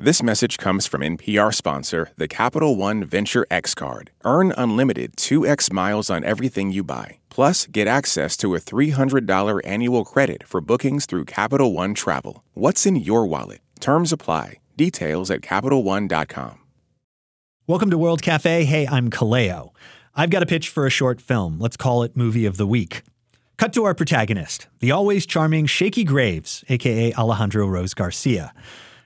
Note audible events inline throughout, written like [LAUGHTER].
This message comes from NPR sponsor, the Capital One Venture X Card. Earn unlimited 2x miles on everything you buy. Plus, get access to a $300 annual credit for bookings through Capital One Travel. What's in your wallet? Terms apply. Details at CapitalOne.com. Welcome to World Cafe. Hey, I'm Kaleo. I've got a pitch for a short film. Let's call it Movie of the Week. Cut to our protagonist, the always charming Shakey Graves, aka Alejandro Rose Garcia.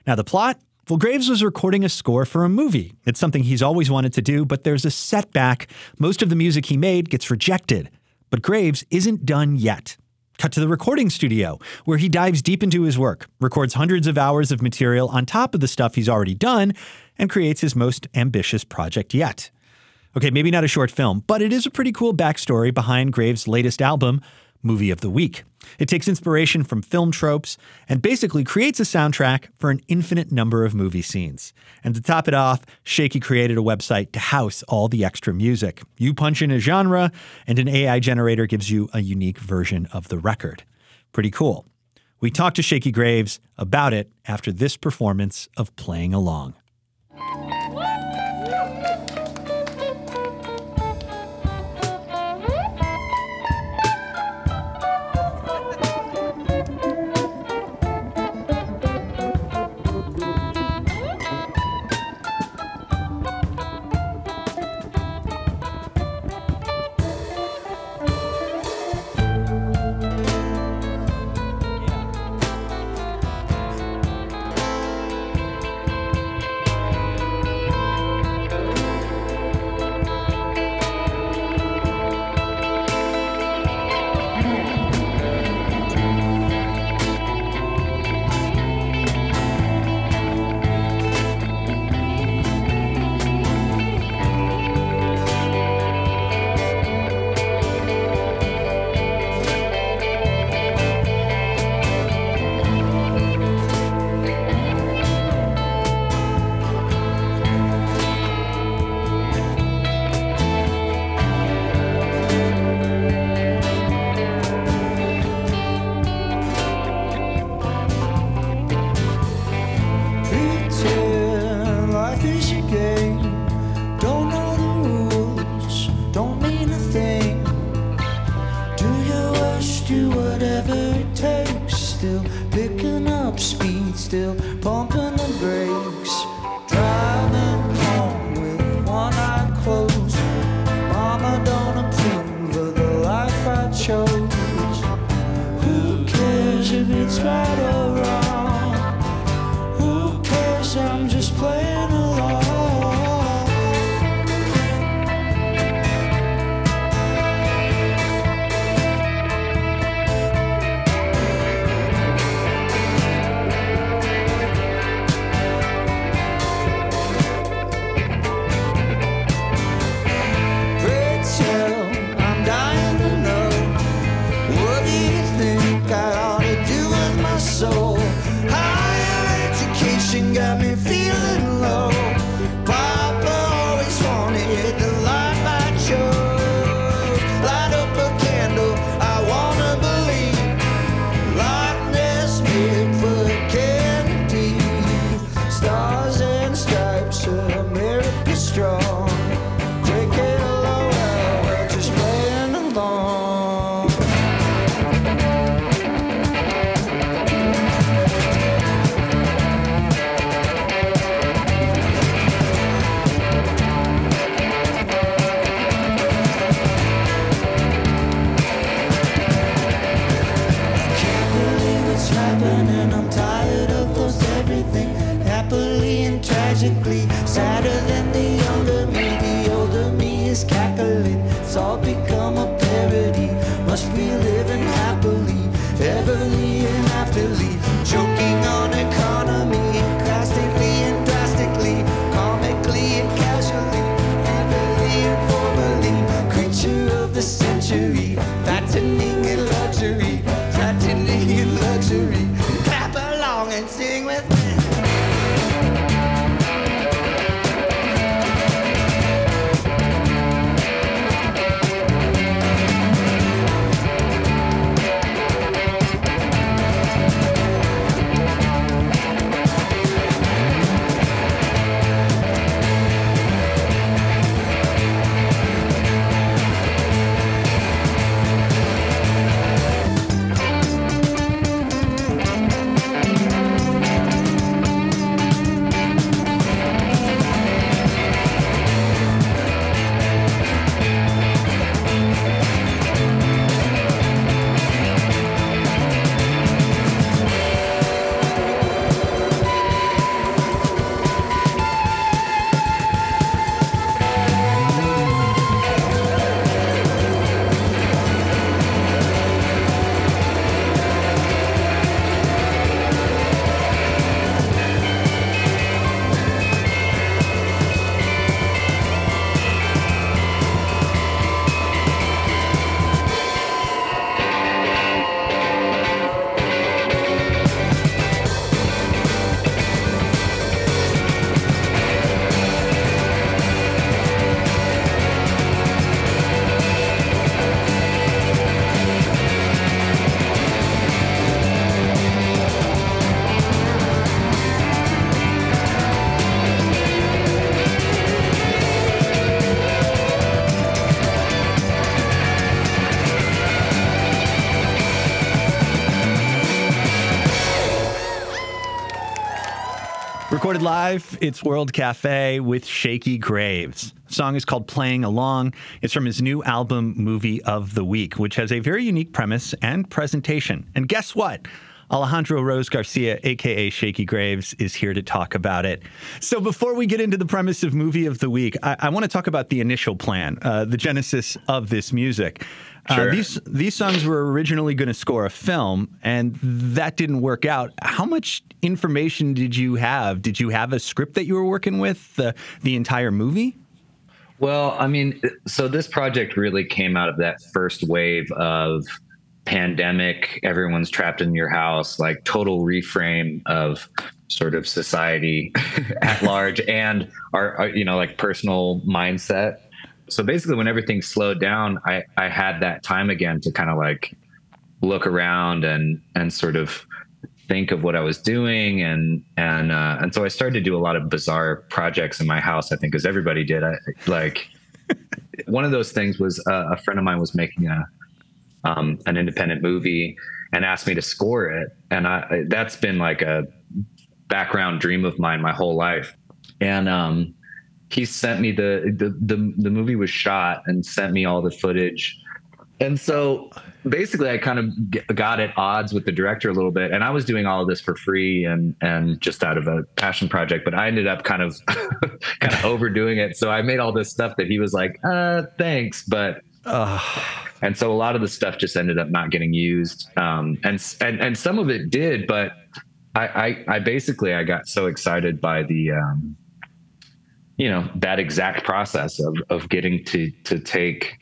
Now, the plot well, Graves was recording a score for a movie. It's something he's always wanted to do, but there's a setback. Most of the music he made gets rejected. But Graves isn't done yet. Cut to the recording studio, where he dives deep into his work, records hundreds of hours of material on top of the stuff he's already done, and creates his most ambitious project yet. Okay, maybe not a short film, but it is a pretty cool backstory behind Graves' latest album, Movie of the Week. It takes inspiration from film tropes and basically creates a soundtrack for an infinite number of movie scenes. And to top it off, Shakey created a website to house all the extra music. You punch in a genre, and an AI generator gives you a unique version of the record. Pretty cool. We talked to Shakey Graves about it after this performance of Playing Along. Recorded live, it's World Cafe with Shakey Graves. The song is called Playing Along. It's from his new album, Movie of the Week, which has a very unique premise and presentation. And guess what? Alejandro Rose Garcia, aka Shakey Graves, is here to talk about it. So, before we get into the premise of Movie of the Week, I, I want to talk about the initial plan, uh, the genesis of this music. Uh, sure. Uh, these these songs were originally going to score a film, and that didn't work out. How much information did you have? Did you have a script that you were working with the the entire movie? Well, I mean, so this project really came out of that first wave of pandemic. Everyone's trapped in your house, like total reframe of sort of society [LAUGHS] at large, and our, our you know like personal mindset so basically when everything slowed down i i had that time again to kind of like look around and and sort of think of what i was doing and and uh, and so i started to do a lot of bizarre projects in my house i think as everybody did. I like [LAUGHS] one of those things was uh, a friend of mine was making a um, an independent movie and asked me to score it. And i that's been like a background dream of mine my whole life. And um he sent me the, the the the movie was shot and sent me all the footage. And so basically i kind of got at odds with the director a little bit. And i was doing all of this for free and and just out of a passion project but i ended up kind of [LAUGHS] kind of [LAUGHS] overdoing it. So i made all this stuff that he was like uh thanks but uh, and so a lot of the stuff just ended up not getting used. Um and and and some of it did but i i, I basically i got so excited by the um you know that exact process of of getting to to take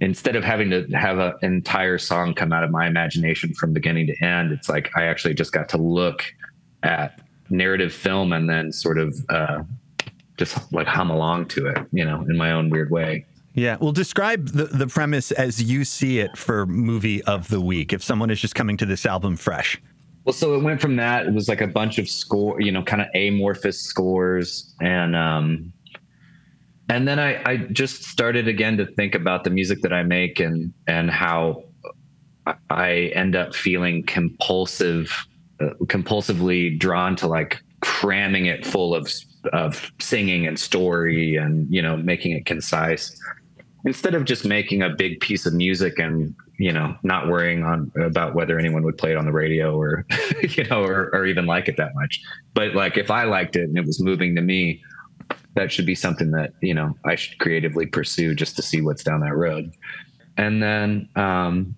instead of having to have an entire song come out of my imagination from beginning to end it's like i actually just got to look at narrative film and then sort of uh, just like hum along to it you know in my own weird way yeah. Well, describe the, the premise as you see it for movie of the week. If someone is just coming to this album fresh. Well, so it went from that. It was like a bunch of score, you know, kind of amorphous scores, and um, and then I I just started again to think about the music that I make and and how I end up feeling compulsive, uh, compulsively drawn to like cramming it full of of singing and story and you know making it concise instead of just making a big piece of music and you know not worrying on about whether anyone would play it on the radio or [LAUGHS] you know or, or even like it that much. But like if i liked it and it was moving to me that should be something that you know i should creatively pursue just to see what's down that road. And then um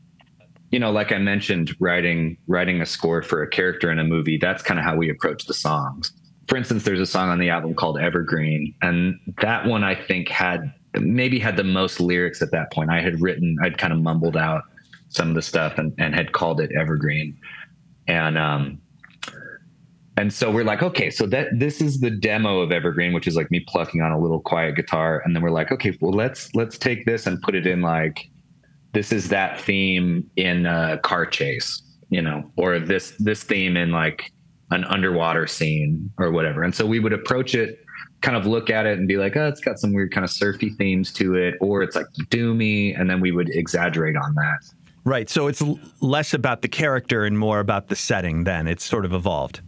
you know like i mentioned writing writing a score for a character in a movie that's kind of how we approach the songs. For instance there's a song on the album called evergreen and that one i think had maybe had the most lyrics at that point. I had written, I'd kind of mumbled out some of the stuff and, and had called it Evergreen. And um and so we're like, okay, so that this is the demo of Evergreen, which is like me plucking on a little quiet guitar. And then we're like, okay, well let's let's take this and put it in like this is that theme in a car chase, you know, or this this theme in like an underwater scene or whatever. And so we would approach it kind of look at it and be like, oh, it's got some weird kind of surfy themes to it, or it's like doomy, and then we would exaggerate on that. Right. So it's l- less about the character and more about the setting. Then it's sort of evolved.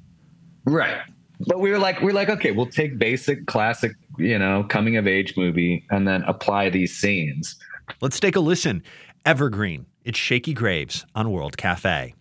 Right. But we were like, we we're like, okay, we'll take basic, classic, you know, coming of age movie, and then apply these scenes. Let's take a listen. Evergreen. It's Shakey Graves on World Cafe.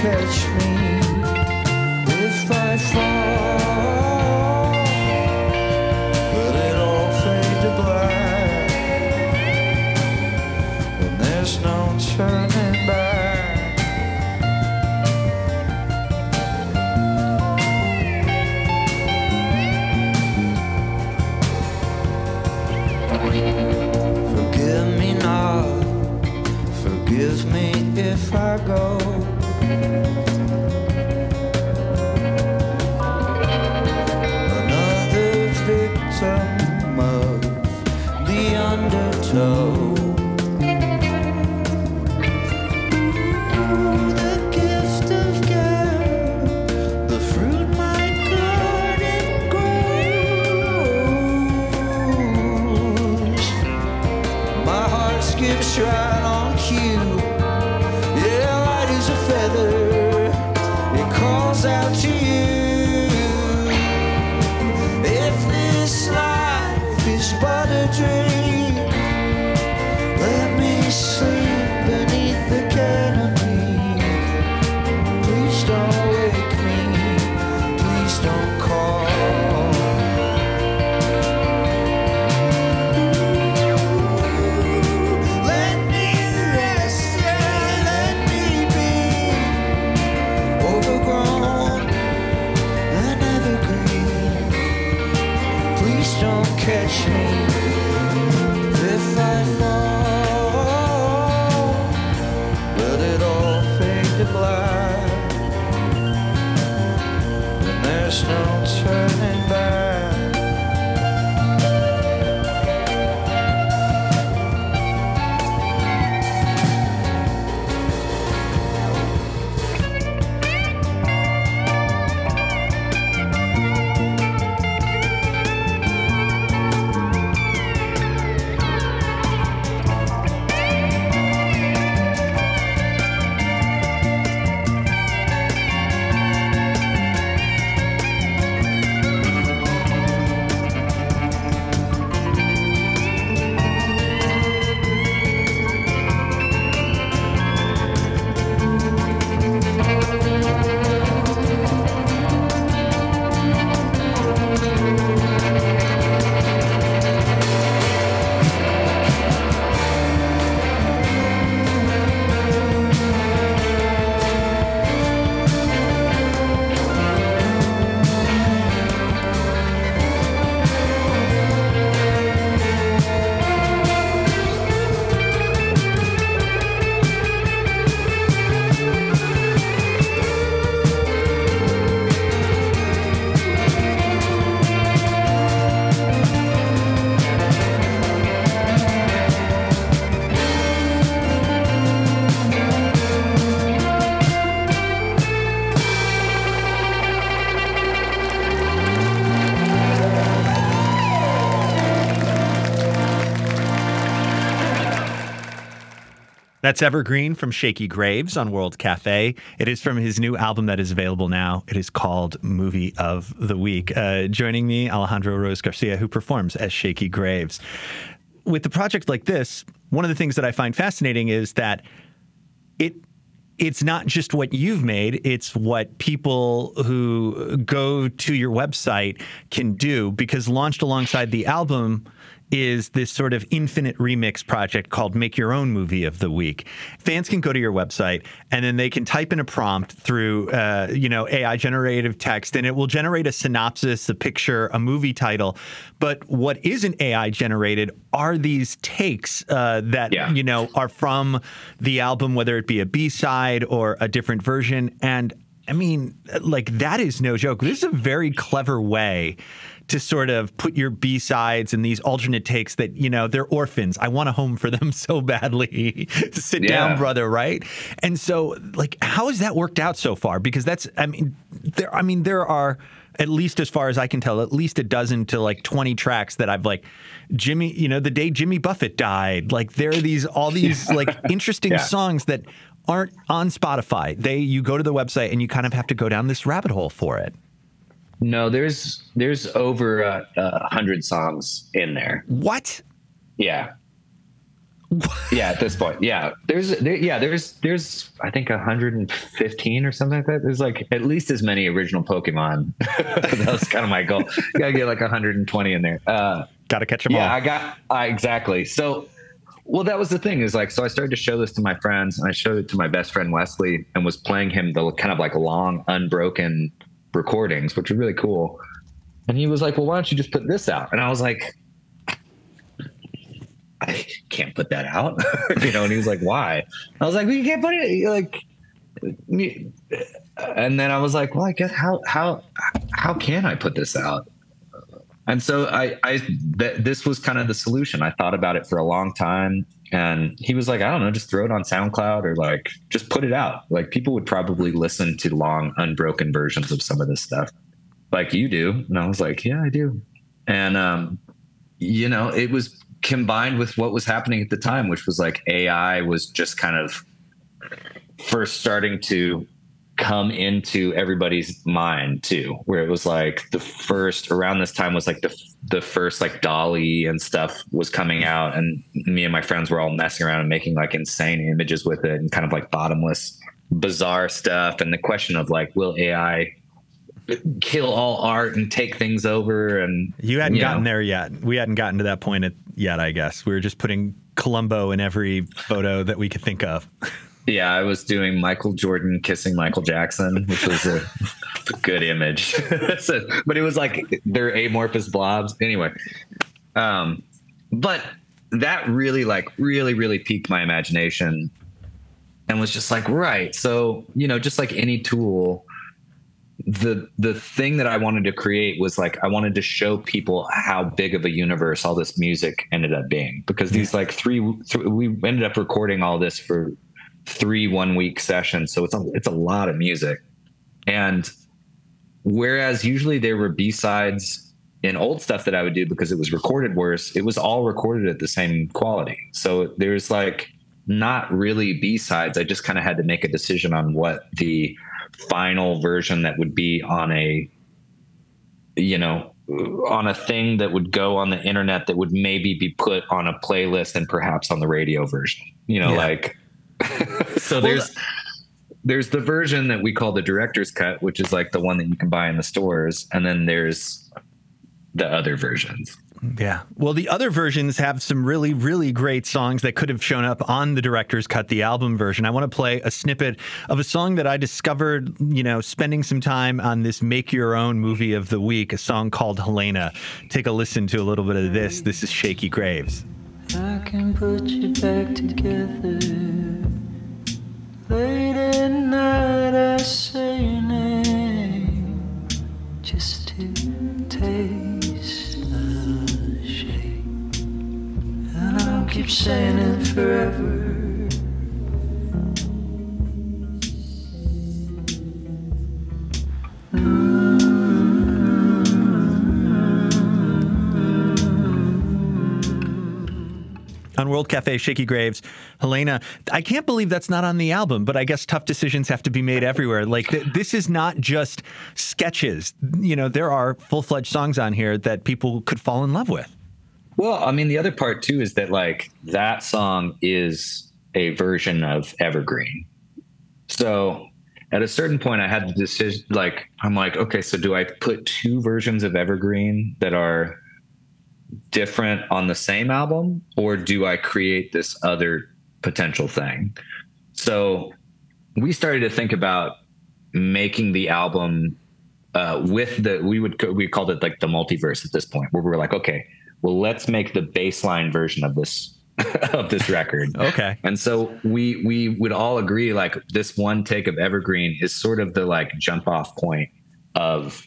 Catch me if I fall. Undertow. That's Evergreen from Shakey Graves on World Cafe. It is from his new album that is available now. It is called Movie of the Week. Uh, joining me, Alejandro Rose Garcia, who performs as Shakey Graves. With a project like this, one of the things that I find fascinating is that it it's not just what you've made, it's what people who go to your website can do because launched alongside the album is this sort of infinite remix project called Make Your Own Movie of the Week. Fans can go to your website and then they can type in a prompt through, uh, you know, AI generative text, and it will generate a synopsis, a picture, a movie title. But what isn't AI generated are these takes uh, that Yeah. you know are from the album, whether it be a B side or a different version, and I mean, like that is no joke. This is a very clever way to sort of put your B sides and these alternate takes that, you know, they're orphans. I want a home for them [LAUGHS] so badly. Sit Yeah. down, brother, right? And so, like, how has that worked out so far? Because that's, I mean, there, I mean, there are at least as far as I can tell, at least a dozen to like 20 tracks that I've like Jimmy, you know, the day Jimmy Buffett died, like there are these, all [LAUGHS] these like interesting Yeah. songs that aren't on Spotify. They, you go to the website and you kind of have to go down this rabbit hole for it. No, there's there's over a, a hundred songs in there. What? Yeah. yeah, at this point, yeah. There's there, yeah, there's there's I think 115 or something like that. There's like at least as many original Pokemon. [LAUGHS] that was kind of my goal. Gotta get like 120 in there. Uh, Got to catch them yeah, all. Yeah, I got I exactly. So, well, that was the thing is like, so I started to show this to my friends, and I showed it to my best friend Wesley, and was playing him the kind of like long, unbroken recordings, which are really cool. And he was like, "Well, why don't you just put this out?" And I was like, "I can't put that out," [LAUGHS] you know. And he was like, "Why?" I was like, "Well, you can't put it like." And then I was like, "Well, I guess how how how can I put this out?" And so I, I th- this was kind of the solution. I thought about it for a long time, and he was like, I don't know, just throw it on SoundCloud or like just put it out. Like people would probably listen to long, unbroken versions of some of this stuff, like you do. And I was like, Yeah, I do. And um, you know, it was combined with what was happening at the time, which was like AI was just kind of first starting to come into everybody's mind too where it was like the first around this time was like the the first like DALL-E and stuff was coming out and me and my friends were all messing around and making like insane images with it and kind of like bottomless bizarre stuff and the question of like will ai kill all art and take things over and You hadn't you gotten know. there yet. We hadn't gotten to that point yet, I guess. We were just putting Columbo in every photo that we could think of. [LAUGHS] Yeah, I was doing Michael Jordan kissing Michael Jackson, which was a [LAUGHS] good image. [LAUGHS] So- but it was like they're amorphous blobs. Anyway, um, but that really, like, really, really piqued my imagination, and was just like, right. So you know, just like any tool, the the thing that I wanted to create was like I wanted to show people how big of a universe all this music ended up being because these like three th- we ended up recording all this for three one week sessions. So it's a it's a lot of music. And whereas usually there were b-sides in old stuff that I would do because it was recorded worse it was all recorded at the same quality. So there's like not really b-sides. I just kind of had to make a decision on what the final version that would be on a you know on a thing that would go on the internet that would maybe be put on a playlist and perhaps on the radio version you know Yeah. like [LAUGHS] so there's there's the version that we call the director's cut which is like the one that you can buy in the stores and then there's the other versions Yeah. Well, the other versions have some really, really great songs that could have shown up on the director's cut, the album version. I want to play a snippet of a song that I discovered, you know, spending some time on this Make Your Own movie of the week, a song called Helena. Take a listen to a little bit of this. This is Shakey Graves. I can put you back together. Late at night, I say your name just to taste the shame. And I'll keep saying it forever. Mm. On World Cafe, Shakey Graves, Helena. I can't believe that's not on the album, but I guess tough decisions have to be made everywhere. Like, th- this is not just sketches. You know, there are full fledged songs on here that people could fall in love with. Well, I mean, the other part too is that like that song is a version of Evergreen. So at a certain point, I had the decision like, I'm like, okay, so do I put two versions of Evergreen that are different on the same album, or do I create this other potential thing? So we started to think about making the album uh, with the we would we called it like the multiverse at this point where we were like okay well let's make the baseline version of this [LAUGHS] of this record Okay. and so we we would all agree like this one take of evergreen is sort of the like jump off point of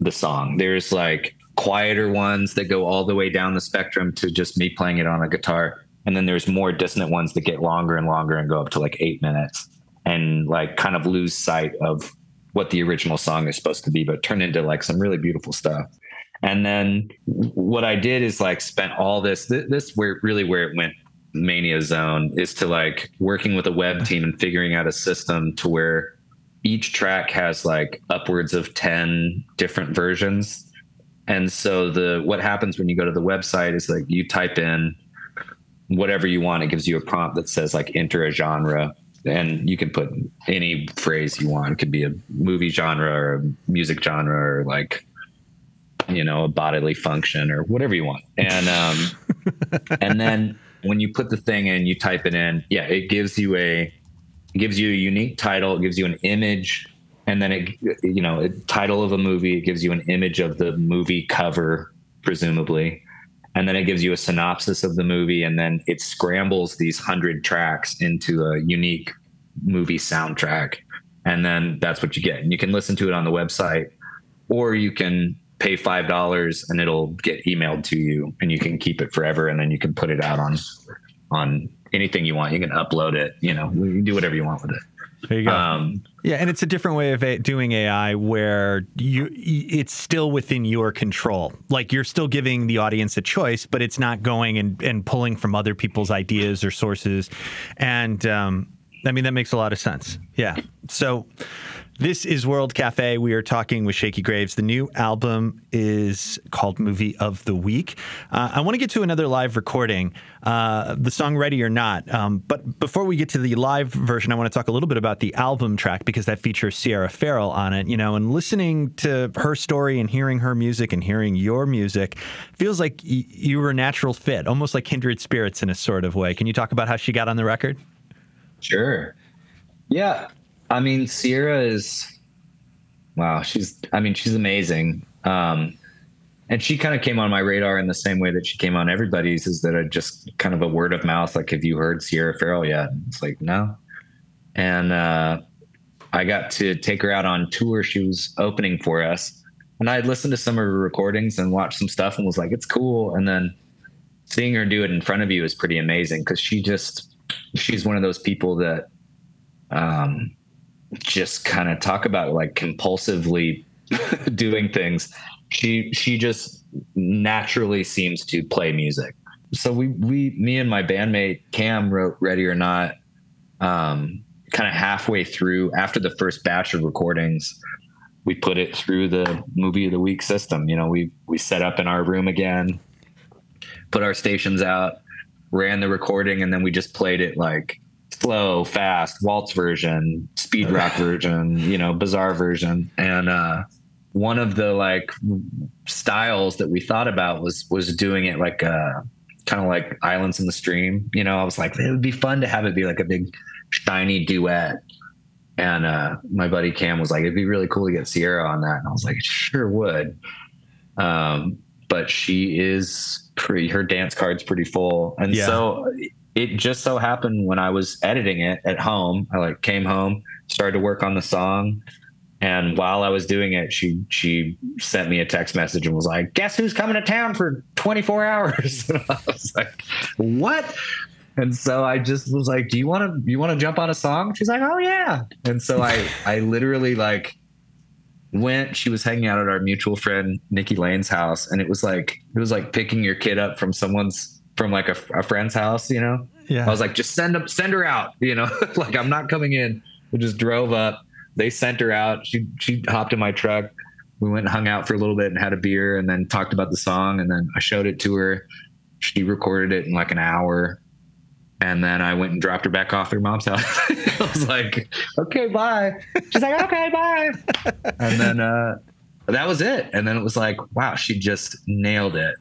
the song there's like quieter ones that go all the way down the spectrum to just me playing it on a guitar. And then there's more dissonant ones that get longer and longer and go up to like eight minutes and like kind of lose sight of what the original song is supposed to be, but turn into like some really beautiful stuff. And then what I did is like spent all this, this, this where really where it went mania zone is to like working with a web team and figuring out a system to where each track has like upwards of 10 different versions and so the what happens when you go to the website is like you type in whatever you want. It gives you a prompt that says like enter a genre. And you can put any phrase you want. It could be a movie genre or a music genre or like you know a bodily function or whatever you want. And um [LAUGHS] and then when you put the thing in, you type it in, yeah, it gives you a it gives you a unique title, it gives you an image, and then it you know, title of a movie, it gives you an image of the movie cover, presumably. And then it gives you a synopsis of the movie, and then it scrambles these hundred tracks into a unique movie soundtrack. And then that's what you get. And you can listen to it on the website, or you can pay five dollars and it'll get emailed to you and you can keep it forever and then you can put it out on on anything you want you can upload it you know you can do whatever you want with it there you go. Um, yeah, and it's a different way of doing AI where you it's still within your control. Like you're still giving the audience a choice, but it's not going and, and pulling from other people's ideas or sources. And um, I mean that makes a lot of sense. Yeah. So this is World Cafe. We are talking with Shakey Graves. The new album is called Movie of the Week. Uh, I want to get to another live recording, uh, the song Ready or Not. Um, but before we get to the live version, I want to talk a little bit about the album track because that features Sierra Farrell on it. You know, and listening to her story and hearing her music and hearing your music feels like y- you were a natural fit, almost like kindred spirits in a sort of way. Can you talk about how she got on the record? Sure. Yeah, I mean, Sierra is wow. She's I mean, she's amazing. Um, and she kind of came on my radar in the same way that she came on everybody's. Is that I just kind of a word of mouth? Like, have you heard Sierra Farrell yet? It's like no. And uh, I got to take her out on tour. She was opening for us, and I had listened to some of her recordings and watched some stuff, and was like, it's cool. And then seeing her do it in front of you is pretty amazing because she just she's one of those people that um just kind of talk about like compulsively [LAUGHS] doing things. She she just naturally seems to play music. So we we me and my bandmate Cam wrote Ready or Not um, kind of halfway through after the first batch of recordings. We put it through the movie of the week system. You know, we we set up in our room again, put our stations out, ran the recording, and then we just played it like slow, fast, waltz version, speed rock version, you know, bizarre version. And uh, one of the like styles that we thought about was was doing it like uh kind of like Islands in the Stream. You know, I was like, it would be fun to have it be like a big shiny duet. And uh, my buddy Cam was like, it'd be really cool to get Sierra on that. And I was like, sure would. Um, but she is pretty, her dance card's pretty full. And yeah. so it just so happened when I was editing it at home, I like came home, started to work on the song. And while I was doing it, she she sent me a text message and was like, "Guess who's coming to town for 24 hours?" [LAUGHS] And I was like, "What?" And so I just was like, "Do you want to you want to jump on a song?" She's like, "Oh yeah." And so I I literally like went. She was hanging out at our mutual friend Nikki Lane's house, and it was like it was like picking your kid up from someone's from like a, a friend's house, you know. Yeah. I was like, just send them, send her out, you know. [LAUGHS] like I'm not coming in. We just drove up. They sent her out. She she hopped in my truck. We went and hung out for a little bit and had a beer, and then talked about the song. And then I showed it to her. She recorded it in like an hour, and then I went and dropped her back off at her mom's house. [LAUGHS] I was like, okay, bye. She's like, okay, bye. [LAUGHS] and then uh, that was it. And then it was like, wow, she just nailed it.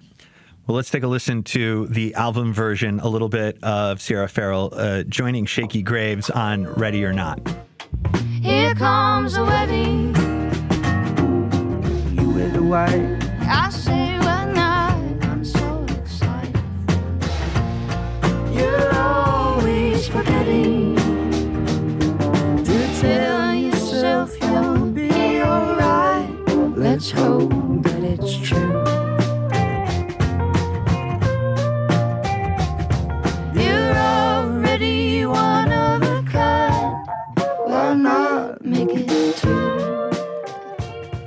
Well, let's take a listen to the album version, a little bit of Sierra Farrell uh, joining Shakey Graves on Ready or Not. Here comes a wedding. You wear the white. I say we're not. I'm so excited. You're always forgetting to tell yourself you'll be alright. Let's hope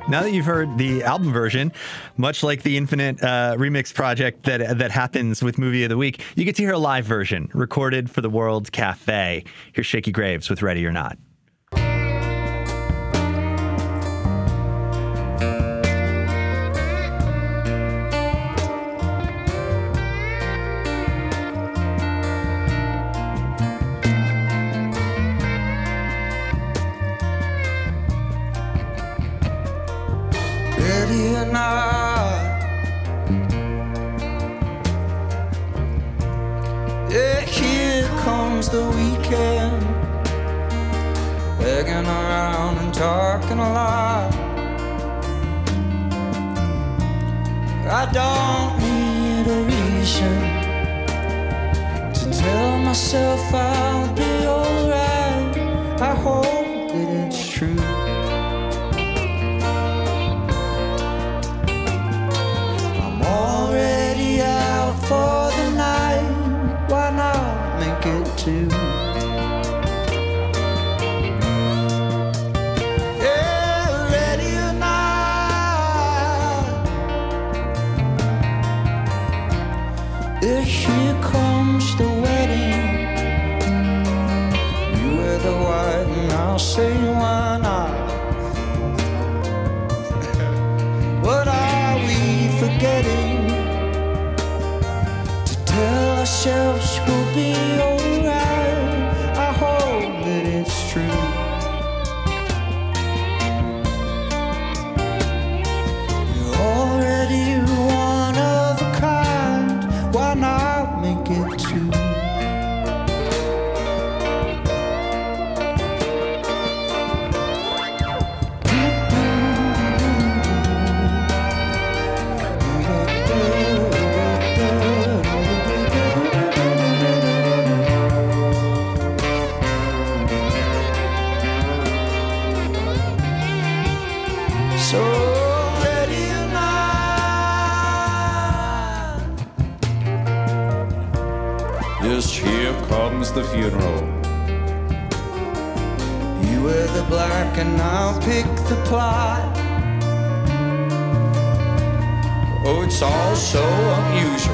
Now that you've heard the album version, much like the Infinite uh, remix project that that happens with Movie of the Week, you get to hear a live version recorded for the World Cafe. Here's Shakey Graves with Ready or Not. So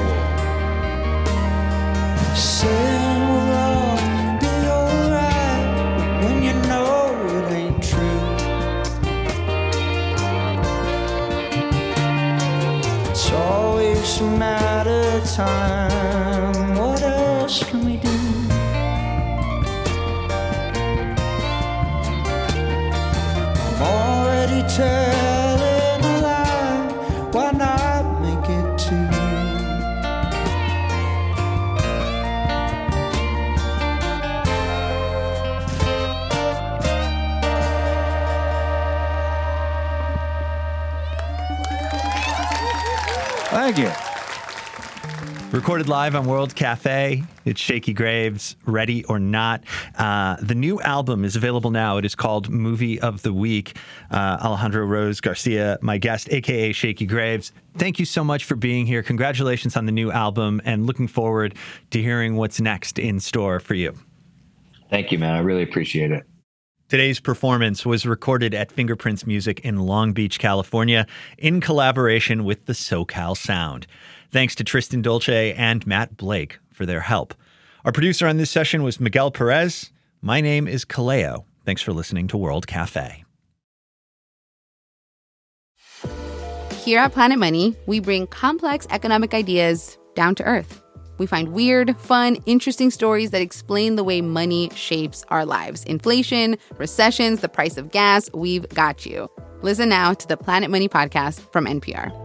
Recorded live on World Cafe. It's Shakey Graves, Ready or Not. Uh, the new album is available now. It is called Movie of the Week. Uh, Alejandro Rose Garcia, my guest, aka Shakey Graves. Thank you so much for being here. Congratulations on the new album, and looking forward to hearing what's next in store for you. Thank you, man. I really appreciate it. Today's performance was recorded at Fingerprints Music in Long Beach, California, in collaboration with the SoCal Sound. Thanks to Tristan Dolce and Matt Blake for their help. Our producer on this session was Miguel Perez. My name is Kaleo. Thanks for listening to World Cafe. Here at Planet Money, we bring complex economic ideas down to earth. We find weird, fun, interesting stories that explain the way money shapes our lives. Inflation, recessions, the price of gas, we've got you. Listen now to the Planet Money podcast from NPR.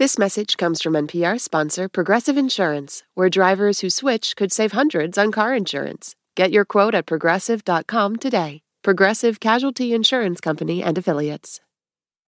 This message comes from NPR sponsor Progressive Insurance, where drivers who switch could save hundreds on car insurance. Get your quote at progressive.com today. Progressive Casualty Insurance Company and Affiliates.